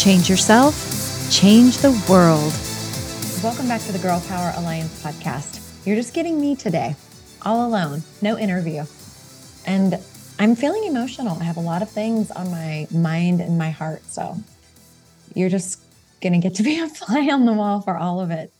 Change yourself, change the world. Welcome back to the Girl Power Alliance podcast. You're just getting me today, all alone, no interview. And I'm feeling emotional. I have a lot of things on my mind and my heart. So you're just going to get to be a fly on the wall for all of it.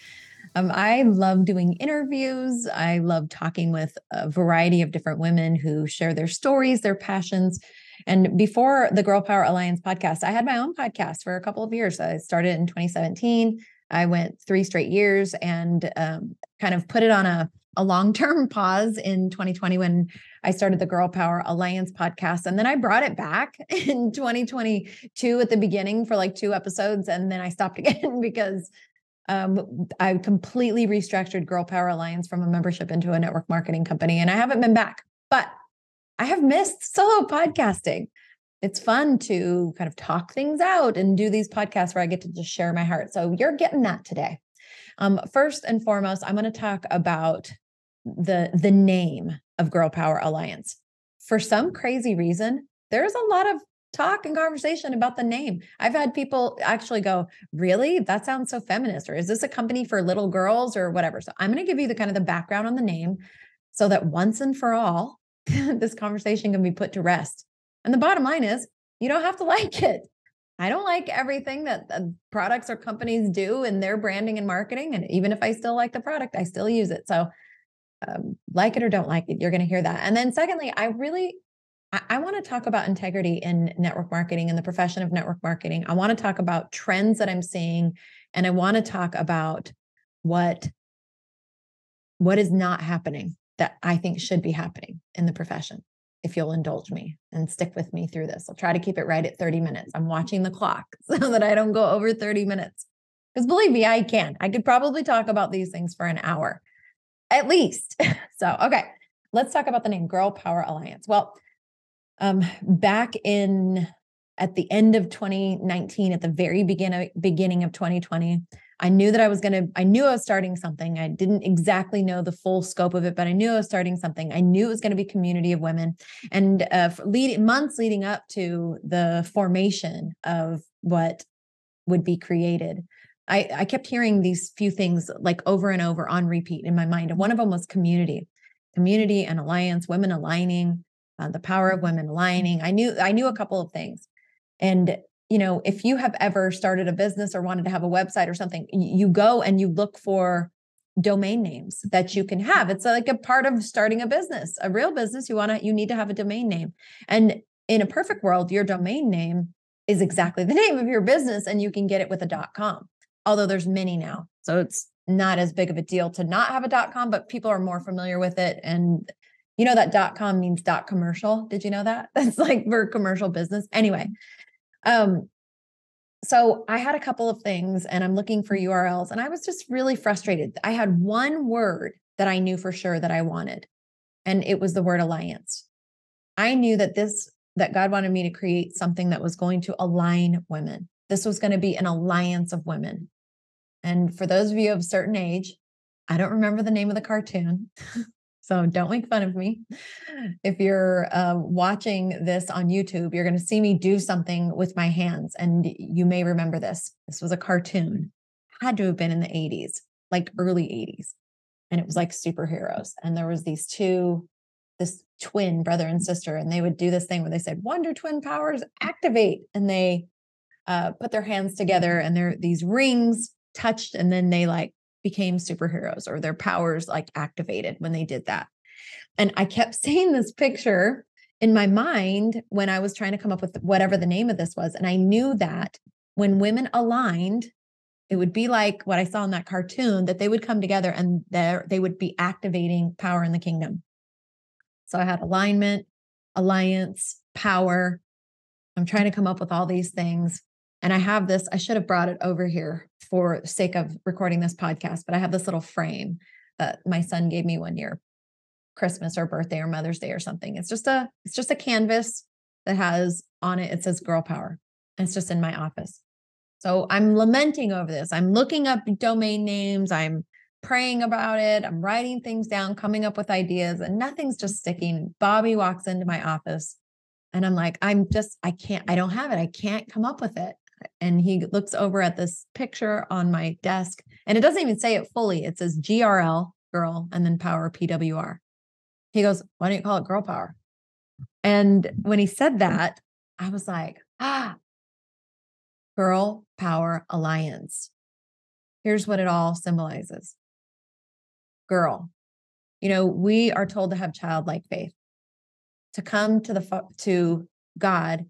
Um, I love doing interviews. I love talking with a variety of different women who share their stories, their passions, and before the Girl Power Alliance podcast, I had my own podcast for a couple of years. I started in 2017. I went three straight years and um, kind of put it on a, a long term pause in 2020 when I started the Girl Power Alliance podcast. And then I brought it back in 2022 at the beginning for like two episodes. And then I stopped again because um, I completely restructured Girl Power Alliance from a membership into a network marketing company. And I haven't been back. But I have missed solo podcasting. It's fun to kind of talk things out and do these podcasts where I get to just share my heart. So you're getting that today. Um, first and foremost, I'm going to talk about the the name of Girl Power Alliance. For some crazy reason, there's a lot of talk and conversation about the name. I've had people actually go, "Really? That sounds so feminist." Or is this a company for little girls or whatever? So I'm going to give you the kind of the background on the name so that once and for all, this conversation can be put to rest. And the bottom line is, you don't have to like it. I don't like everything that products or companies do in their branding and marketing. And even if I still like the product, I still use it. So, um, like it or don't like it, you're going to hear that. And then, secondly, I really I, I want to talk about integrity in network marketing and the profession of network marketing. I want to talk about trends that I'm seeing, and I want to talk about what what is not happening that I think should be happening in the profession. If you'll indulge me and stick with me through this, I'll try to keep it right at 30 minutes. I'm watching the clock so that I don't go over 30 minutes. Because believe me, I can. I could probably talk about these things for an hour at least. so, okay, let's talk about the name Girl Power Alliance. Well, um, back in at the end of 2019, at the very beginning beginning of 2020, I knew that I was going to, I knew I was starting something. I didn't exactly know the full scope of it, but I knew I was starting something. I knew it was going to be community of women. And uh, lead, months leading up to the formation of what would be created, I, I kept hearing these few things like over and over on repeat in my mind. And one of them was community, community and alliance, women aligning, uh, the power of women aligning. I knew, I knew a couple of things. And you know, if you have ever started a business or wanted to have a website or something, you go and you look for domain names that you can have. It's like a part of starting a business, a real business. You want to, you need to have a domain name. And in a perfect world, your domain name is exactly the name of your business and you can get it with a .com. Although there's many now. So it's not as big of a deal to not have a .com, but people are more familiar with it and you know that .com means dot commercial. Did you know that? That's like for commercial business. Anyway, um, so I had a couple of things and I'm looking for URLs and I was just really frustrated. I had one word that I knew for sure that I wanted, and it was the word alliance. I knew that this that God wanted me to create something that was going to align women. This was going to be an alliance of women. And for those of you of a certain age, I don't remember the name of the cartoon. So don't make fun of me. If you're uh, watching this on YouTube, you're going to see me do something with my hands. And you may remember this. This was a cartoon, had to have been in the 80s, like early 80s. And it was like superheroes. And there was these two, this twin brother and sister, and they would do this thing where they said, Wonder Twin powers activate. And they uh, put their hands together and they're these rings touched and then they like became superheroes or their powers like activated when they did that. And I kept seeing this picture in my mind when I was trying to come up with whatever the name of this was. And I knew that when women aligned, it would be like what I saw in that cartoon that they would come together and there they would be activating power in the kingdom. So I had alignment, alliance, power. I'm trying to come up with all these things. And I have this, I should have brought it over here for sake of recording this podcast, but I have this little frame that my son gave me one year, Christmas or birthday or Mother's Day or something. It's just a, it's just a canvas that has on it, it says girl power. And it's just in my office. So I'm lamenting over this. I'm looking up domain names. I'm praying about it. I'm writing things down, coming up with ideas, and nothing's just sticking. Bobby walks into my office and I'm like, I'm just, I can't, I don't have it. I can't come up with it. And he looks over at this picture on my desk and it doesn't even say it fully. It says GRL, girl, and then power PWR. He goes, Why don't you call it girl power? And when he said that, I was like, ah, Girl Power Alliance. Here's what it all symbolizes girl. You know, we are told to have childlike faith, to come to the to God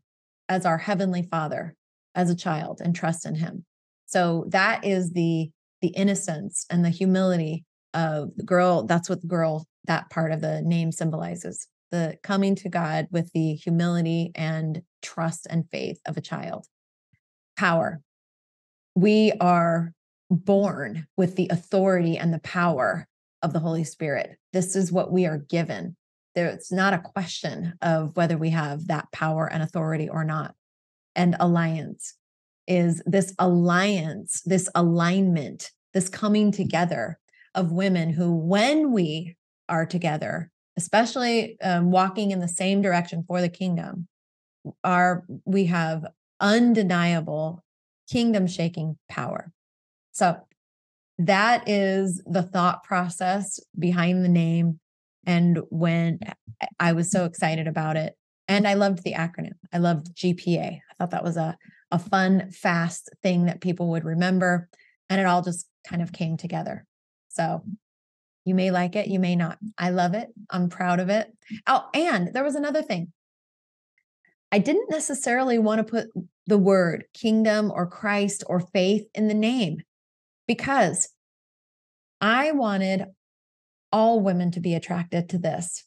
as our heavenly Father as a child and trust in Him. So that is the the innocence and the humility of the girl. That's what the girl that part of the name symbolizes the coming to God with the humility and trust and faith of a child. Power. We are born with the authority and the power of the Holy Spirit. This is what we are given. there it's not a question of whether we have that power and authority or not. And alliance is this alliance, this alignment, this coming together of women who, when we are together, especially um, walking in the same direction for the kingdom, are we have undeniable kingdom shaking power. So that is the thought process behind the name. And when I was so excited about it, and I loved the acronym, I loved GPA. Thought that was a, a fun, fast thing that people would remember. And it all just kind of came together. So you may like it, you may not. I love it. I'm proud of it. Oh, and there was another thing. I didn't necessarily want to put the word kingdom or Christ or faith in the name because I wanted all women to be attracted to this.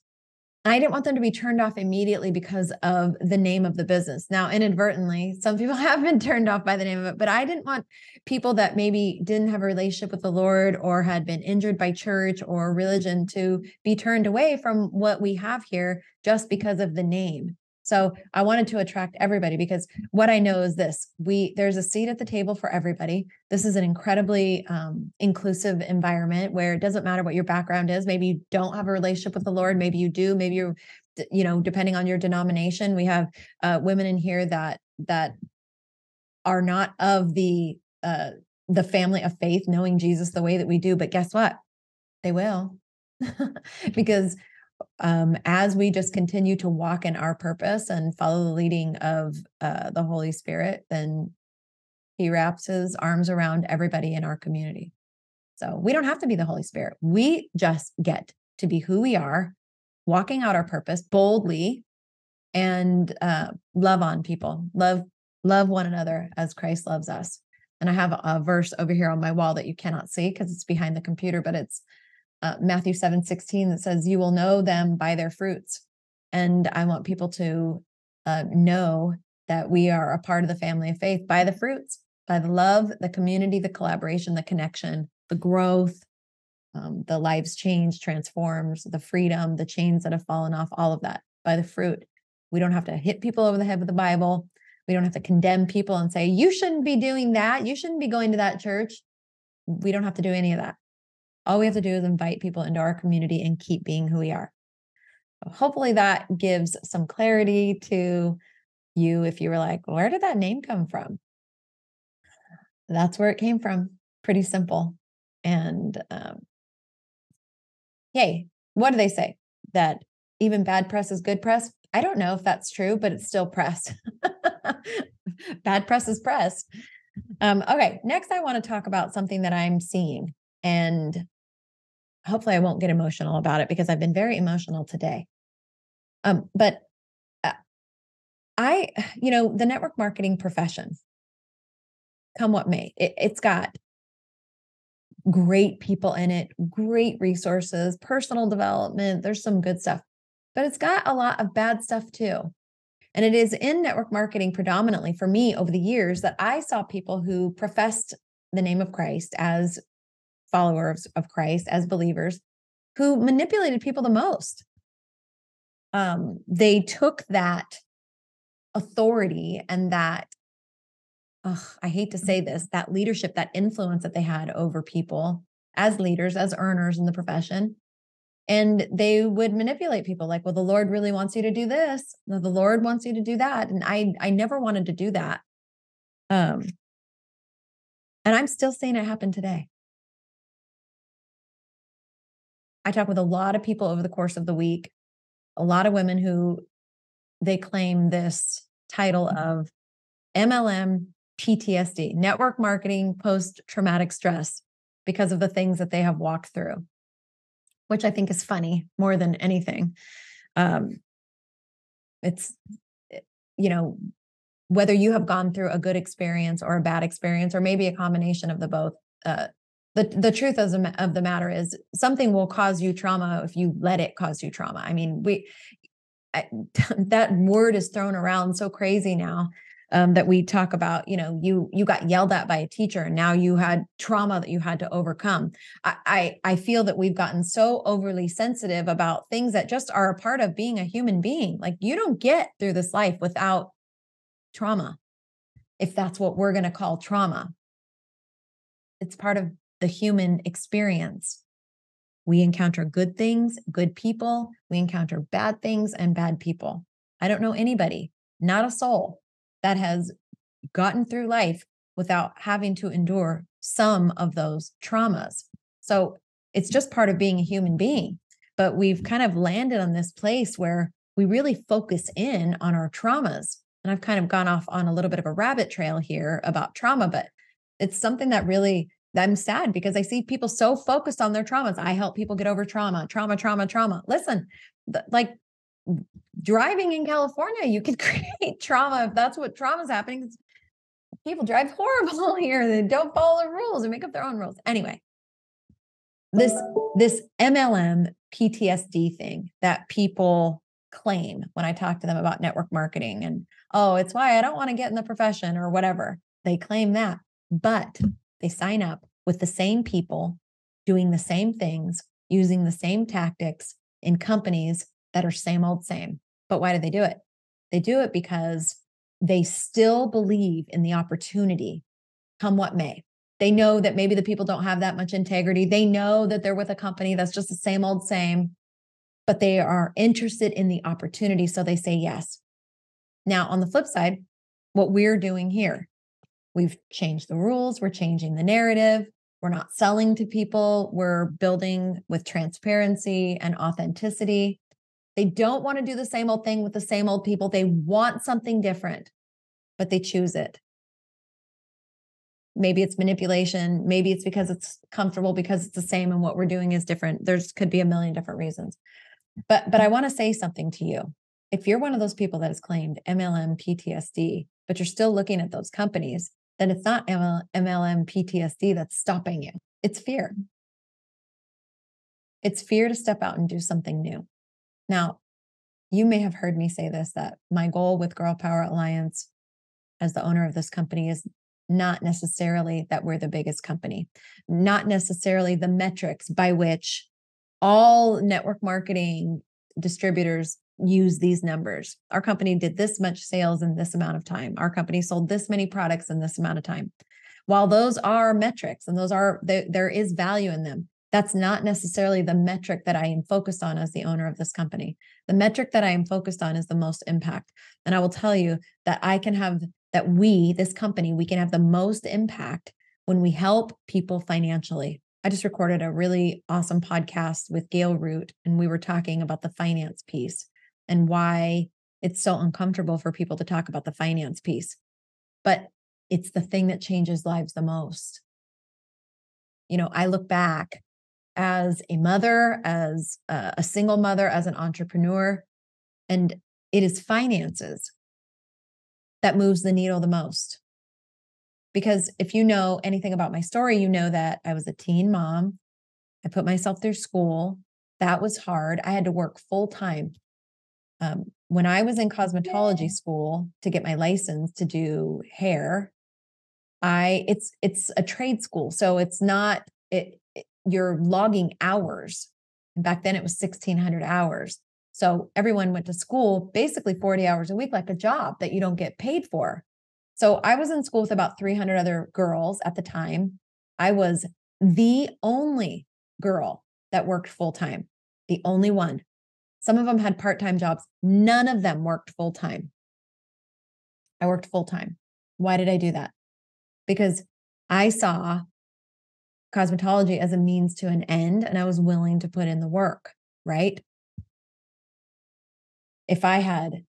I didn't want them to be turned off immediately because of the name of the business. Now, inadvertently, some people have been turned off by the name of it, but I didn't want people that maybe didn't have a relationship with the Lord or had been injured by church or religion to be turned away from what we have here just because of the name. So I wanted to attract everybody because what I know is this: we there's a seat at the table for everybody. This is an incredibly um, inclusive environment where it doesn't matter what your background is. Maybe you don't have a relationship with the Lord. Maybe you do. Maybe you're, you know, depending on your denomination. We have uh, women in here that that are not of the uh, the family of faith, knowing Jesus the way that we do. But guess what? They will, because um, as we just continue to walk in our purpose and follow the leading of uh, the Holy Spirit, then He wraps His arms around everybody in our community. So we don't have to be the Holy Spirit. We just get to be who we are, walking out our purpose boldly, and uh, love on people, love love one another as Christ loves us. And I have a verse over here on my wall that you cannot see because it's behind the computer, but it's uh, Matthew 7 16 that says, You will know them by their fruits. And I want people to uh, know that we are a part of the family of faith by the fruits, by the love, the community, the collaboration, the connection, the growth, um, the lives change, transforms, the freedom, the chains that have fallen off, all of that by the fruit. We don't have to hit people over the head with the Bible. We don't have to condemn people and say, you shouldn't be doing that. You shouldn't be going to that church. We don't have to do any of that. All we have to do is invite people into our community and keep being who we are. hopefully, that gives some clarity to you if you were like, where did that name come from? That's where it came from. Pretty simple. And um, yay, what do they say? That even bad press is good press? I don't know if that's true, but it's still press. bad press is press. Um, okay, next I want to talk about something that I'm seeing. And hopefully I won't get emotional about it because I've been very emotional today. Um, but uh, I, you know, the network marketing profession, come what may, it, it's got great people in it, great resources, personal development. There's some good stuff, but it's got a lot of bad stuff too. And it is in network marketing predominantly for me over the years that I saw people who professed the name of Christ as followers of Christ, as believers, who manipulated people the most. Um, they took that authority and that, ugh, I hate to say this, that leadership, that influence that they had over people as leaders, as earners in the profession, and they would manipulate people like well the lord really wants you to do this. No, the lord wants you to do that. And i i never wanted to do that. Um and i'm still seeing it happen today i talk with a lot of people over the course of the week a lot of women who they claim this title of mlm ptsd network marketing post traumatic stress because of the things that they have walked through which I think is funny more than anything. Um, it's, eh, you know, whether you have gone through a good experience or a bad experience, or maybe a combination of the both. Uh, the the truth of the, of the matter is something will cause you trauma if you let it cause you trauma. I mean, we I, that word is thrown around so crazy now um, that we talk about you know you you got yelled at by a teacher and now you had trauma that you had to overcome. I, I i feel that we've gotten so overly sensitive about things that just are a part of being a human being. Like you don't get through this life without trauma if that's what we're going to call trauma. It's part of the human experience we encounter good things good people we encounter bad things and bad people i don't know anybody not a soul that has gotten through life without having to endure some of those traumas. So it's just part of being a human being. But we've kind of landed on this place where we really focus in on our traumas. And I've kind of gone off on a little bit of a rabbit trail here about trauma, but it's something that really I'm sad because I see people so focused on their traumas. I help people get over trauma, trauma, trauma, trauma. Listen, th- like driving in California, you could create trauma if that's what trauma is happening. People drive horrible here. They don't follow the rules and make up their own rules. Anyway, this this MLM PTSD thing that people claim when I talk to them about network marketing and oh, it's why I don't want to get in the profession or whatever. They claim that, but they sign up with the same people doing the same things, using the same tactics in companies that are same old same. But why do they do it? They do it because they still believe in the opportunity, come what may. They know that maybe the people don't have that much integrity. They know that they're with a company that's just the same old same, but they are interested in the opportunity. So they say yes. Now, on the flip side, what we're doing here, we've changed the rules, we're changing the narrative. We're not selling to people. We're building with transparency and authenticity. They don't want to do the same old thing with the same old people. They want something different, but they choose it. Maybe it's manipulation. Maybe it's because it's comfortable because it's the same and what we're doing is different. There's could be a million different reasons. But but I want to say something to you. If you're one of those people that has claimed MLM PTSD, but you're still looking at those companies, then it's not MLM PTSD that's stopping you. It's fear. Mm. It's fear to step out and do something new. Now, you may have heard me say this that my goal with Girl Power Alliance as the owner of this company is not necessarily that we're the biggest company, not necessarily the metrics by which all network marketing distributors use these numbers. Our company did this much sales in this amount of time. Our company sold this many products in this amount of time. While those are metrics and those are there, there is value in them, that's not necessarily the metric that I am focused on as the owner of this company. The metric that I am focused on is the most impact. And I will tell you that I can have, that we, this company, we can have the most impact when we help people financially. I just recorded a really awesome podcast with Gail Root, and we were talking about the finance piece and why it's so uncomfortable for people to talk about the finance piece. But it's the thing that changes lives the most. You know, I look back as a mother, as a, a single mother, as an entrepreneur. And it is finances that moves the needle the most. Because if you know anything about my story, you know that I was a teen mom. I put myself through school. That was hard. I had to work full time. Um, when I was in cosmetology school to get my license to do hair, I it's it's a trade school. So it's not it, it you're logging hours. And back then it was 1600 hours. So everyone went to school basically 40 hours a week, like a job that you don't get paid for. So I was in school with about 300 other girls at the time. I was the only girl that worked full time, the only one. Some of them had part time jobs. None of them worked full time. I worked full time. Why did I do that? Because I saw cosmetology as a means to an end and I was willing to put in the work, right? If I had,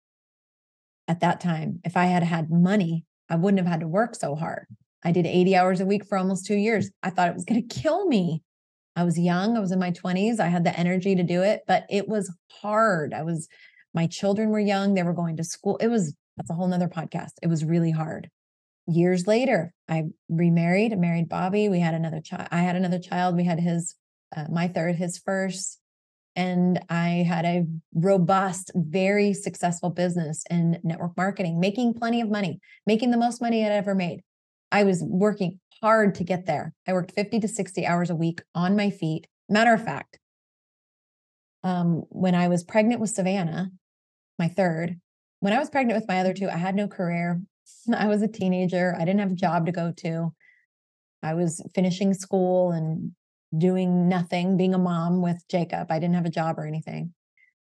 at that time, if I had had money, I wouldn't have had to work so hard. I did 80 hours a week for almost two years. I thought it was going to kill me. I was young, I was in my 20s. I had the energy to do it, but it was hard. I was, my children were young, they were going to school. It was, that's a whole nother podcast. It was really hard. Years later, I remarried, married Bobby. We had another child. I had another child. We had his, uh, my third, his first. And I had a robust, very successful business in network marketing, making plenty of money, making the most money I'd ever made. I was working hard to get there. I worked 50 to 60 hours a week on my feet. Matter of fact, um, when I was pregnant with Savannah, my third, when I was pregnant with my other two, I had no career. I was a teenager. I didn't have a job to go to. I was finishing school and doing nothing, being a mom with Jacob. I didn't have a job or anything.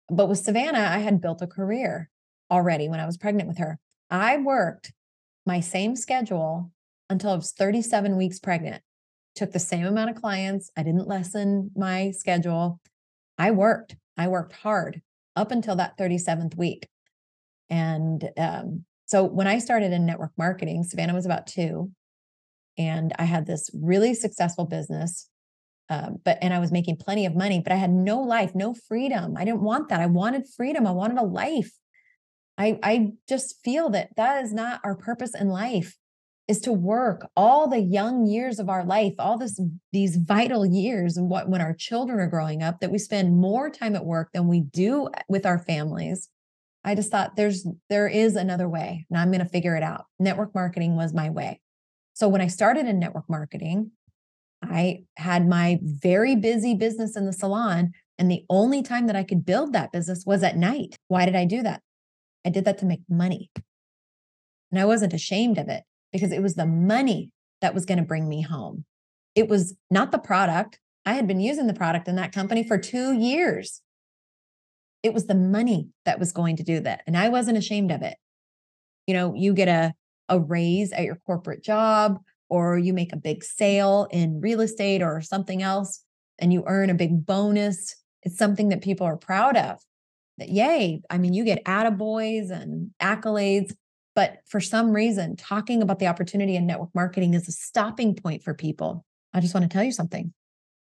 But with Savannah, I had built a career already when I was pregnant with her. I worked my same schedule until I was 37 weeks pregnant. Took the same amount of clients. I didn't lessen my schedule. I worked. I worked hard up until that 37th week. And um, so when I started in network marketing, Savannah was about two. And I had this really successful business. Um, but and I was making plenty of money, but I had no life, no freedom. I didn't want that. I wanted freedom. I wanted a life. I I just feel that that is not our purpose in life is to work all the young years of our life, all this these vital years and what when our children are growing up that we spend more time at work than we do with our families. I just thought there's there is another way and I'm going to figure it out. Network marketing was my way. So when I started in network marketing, I had my very busy business in the salon and the only time that I could build that business was at night. Why did I do that? I did that to make money. And I wasn't ashamed of it because it was the money that was going to bring me home. It was not the product. I had been using the product in that company for two years. It was the money that was going to do that. And I wasn't ashamed of it. You know, you get a, a raise at your corporate job, or you make a big sale in real estate or something else, and you earn a big bonus. It's something that people are proud of. That, yay. I mean, you get attaboys and accolades but for some reason, talking about the opportunity in network marketing is a stopping point for people. I just want to tell you something.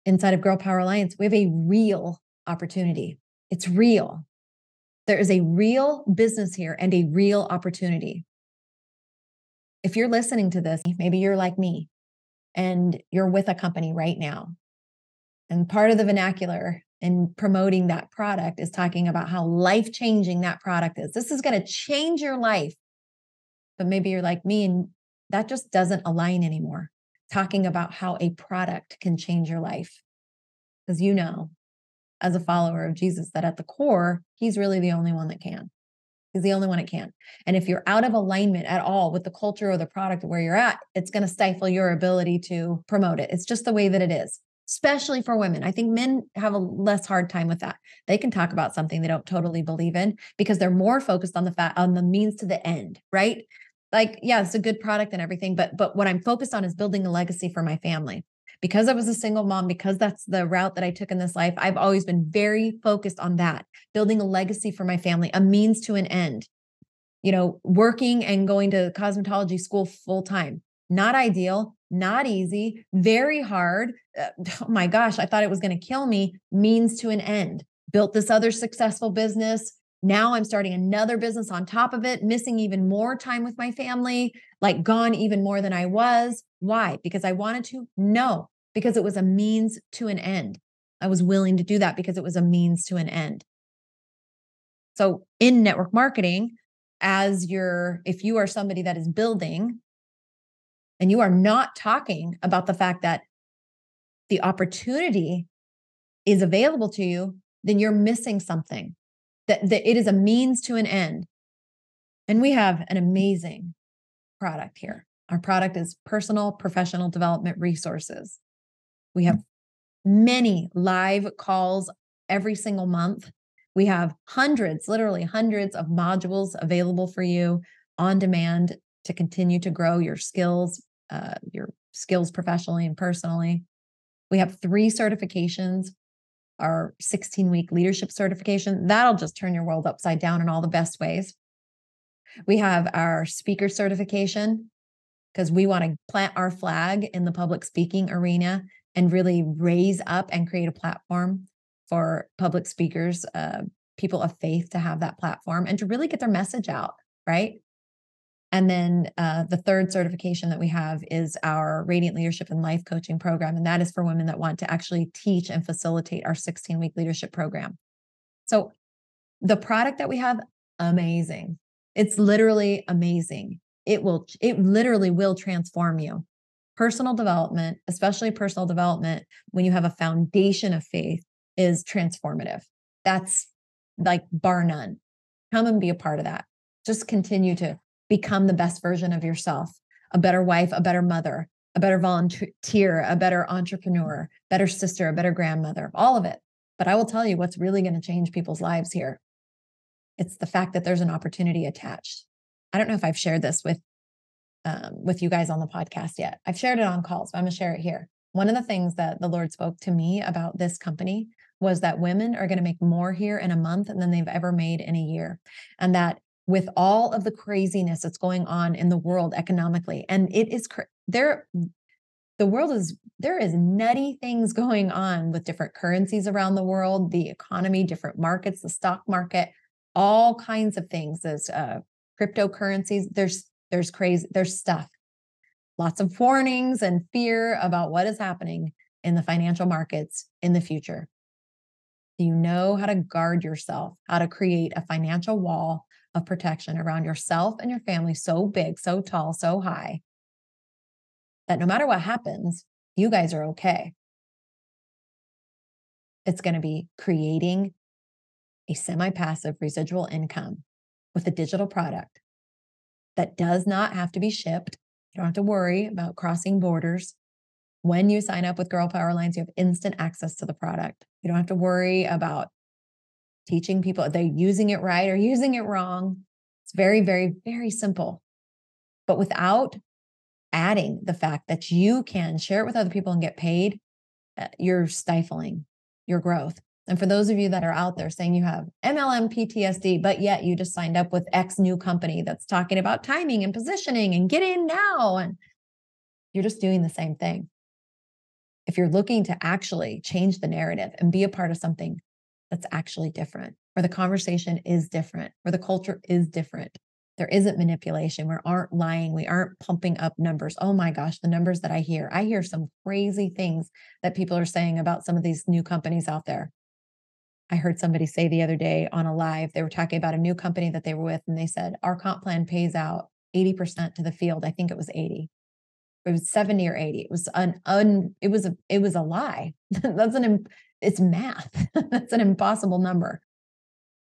Inside of Girl Power Alliance, we have a real opportunity. It's real. There is a real business here and a real opportunity. If you're listening to this, maybe you're like me and you're with a company right now. And part of the vernacular in promoting that product is talking about how life changing that product is. This is going to change your life but maybe you're like me and that just doesn't align anymore. Talking about how a product can change your life. Because you know, as a follower of Jesus, that at the core, he's really the only one that can. He's the only one that can. And if you're out of alignment at all with the culture or the product where you're at, it's going to stifle your ability to promote it. It's just the way that it is especially for women. I think men have a less hard time with that. They can talk about something they don't totally believe in because they're more focused on the fact on the means to the end, right? like yeah it's a good product and everything but but what i'm focused on is building a legacy for my family because i was a single mom because that's the route that i took in this life i've always been very focused on that building a legacy for my family a means to an end. You know working and going to cosmetology school full time not ideal not easy very hard uh, oh my gosh i thought it was going to kill me means to an end. Built this other successful business now I'm starting another business on top of it, missing even more time with my family, like gone even more than I was. Why? Because I wanted to? No, because it was a means to an end. I was willing to do that because it was a means to an end. So in network marketing, as you're, if you are somebody that is building and you are not talking about the fact that the opportunity is available to you, then you're missing something. That, that it is a means to an end. And we have an amazing product here. Our product is personal professional development resources. We have many live calls every single month. We have hundreds, literally hundreds of modules available for you on demand to continue to grow your skills, uh, your skills professionally and personally. We have three certifications our 16 week leadership certification. That'll just turn your world upside down in all the best ways. We have our speaker certification because we want to plant our flag in the public speaking arena and really raise up and create a platform for public speakers, uh, people of faith to have that platform and to really get their message out, right? And then uh, the third certification that we have is our Radiant Leadership and Life Coaching Program. And that is for women that want to actually teach and facilitate our 16 week leadership program. So the product that we have, amazing. It's literally amazing. It will, it literally will transform you personal development, especially personal development, when you have a foundation of faith, is transformative. That's like bar none. Come and be a part of that. Just continue to become the best version of yourself a better wife, a better mother, a better volunteer, a better entrepreneur, better sister, a better grandmother, all of it. But I will tell you what's really going to change people's lives here. It's the fact that there's an opportunity attached. I don't know if I've shared this with um, with you guys on the podcast yet. I've shared it on calls, but I'm going to share it here. One of the things that the Lord spoke to me about this company was that women are going to make more here in a month than they've ever made in a year. And that with all of the craziness that's going on in the world economically, and it is there, the world is there is nutty things going on with different currencies around the world, the economy, different markets, the stock market, all kinds of things. There's uh, cryptocurrencies. There's there's crazy, there's stuff. Lots of warnings and fear about what is happening in the financial markets in the future. Do you know how to guard yourself, how to create a financial wall of protection around yourself and your family so big, so tall, so high that no matter what happens, you guys are okay? It's going to be creating a semi passive residual income with a digital product that does not have to be shipped. You don't have to worry about crossing borders. When you sign up with Girl Power Alliance, you have instant access to the product. You don't have to worry about teaching people are they using it right or using it wrong. It's very, very, very simple. But without adding the fact that you can share it with other people and get paid, uh, you're stifling your growth. And for those of you that are out there saying you have MLM PTSD, but yet you just signed up with X new company that's talking about timing and positioning and get in now, and you're just doing the same thing. If you're looking to actually change the narrative and be a part of something that's actually different, where the conversation is different, where the culture is different, there isn't manipulation. We aren't lying. We aren't pumping up numbers. Oh my gosh, the numbers that I hear. I hear some crazy things that people are saying about some of these new companies out there. I heard somebody say the other day on a live, they were talking about a new company that they were with, and they said, Our comp plan pays out 80% to the field. I think it was 80. It was 70 or 80. It was an un, it was a it was a lie. That's an it's math. That's an impossible number.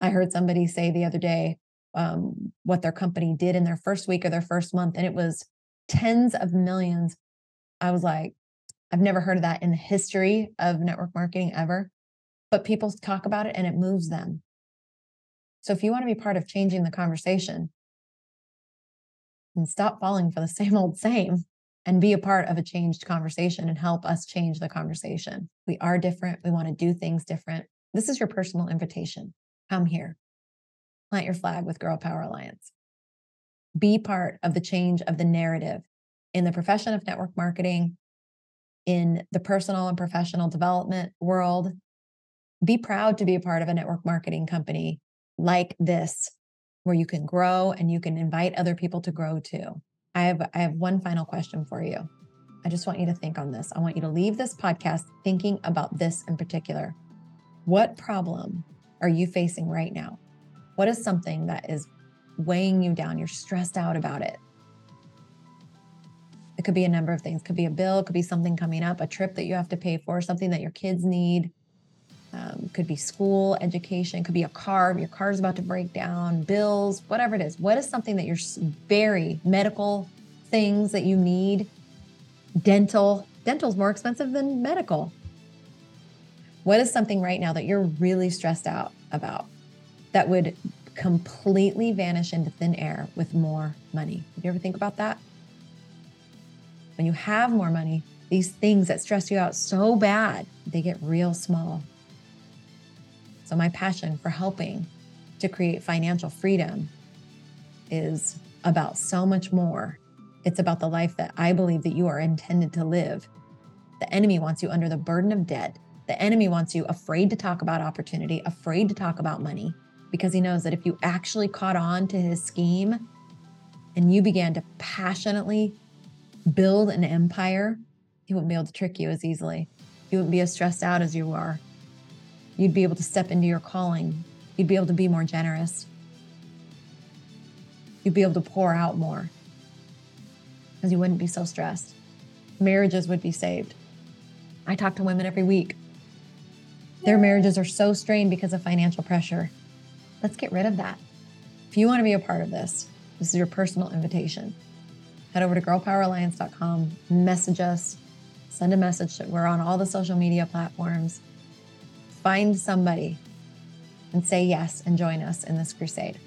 I heard somebody say the other day um, what their company did in their first week or their first month, and it was tens of millions. I was like, I've never heard of that in the history of network marketing ever but people talk about it and it moves them. So if you want to be part of changing the conversation and stop falling for the same old same and be a part of a changed conversation and help us change the conversation. We are different. We want to do things different. This is your personal invitation. Come here. Plant your flag with Girl Power Alliance. Be part of the change of the narrative in the profession of network marketing, in the personal and professional development world, be proud to be a part of a network marketing company like this where you can grow and you can invite other people to grow too. I have I have one final question for you. I just want you to think on this. I want you to leave this podcast thinking about this in particular. What problem are you facing right now? What is something that is weighing you down? You're stressed out about it. It could be a number of things. It could be a bill, it could be something coming up, a trip that you have to pay for, something that your kids need. Um, could be school, education, could be a car, your car's about to break down, bills, whatever it is. What is something that you're very medical things that you need? Dental. Dental's more expensive than medical. What is something right now that you're really stressed out about that would completely vanish into thin air with more money? Did you ever think about that? When you have more money, these things that stress you out so bad, they get real small. So, my passion for helping to create financial freedom is about so much more. It's about the life that I believe that you are intended to live. The enemy wants you under the burden of debt. The enemy wants you afraid to talk about opportunity, afraid to talk about money, because he knows that if you actually caught on to his scheme and you began to passionately build an empire, he wouldn't be able to trick you as easily. You wouldn't be as stressed out as you are. You'd be able to step into your calling. You'd be able to be more generous. You'd be able to pour out more because you wouldn't be so stressed. Marriages would be saved. I talk to women every week. Their marriages are so strained because of financial pressure. Let's get rid of that. If you want to be a part of this, this is your personal invitation. Head over to girlpoweralliance.com, message us, send a message. We're on all the social media platforms find somebody and say yes and join us in this crusade.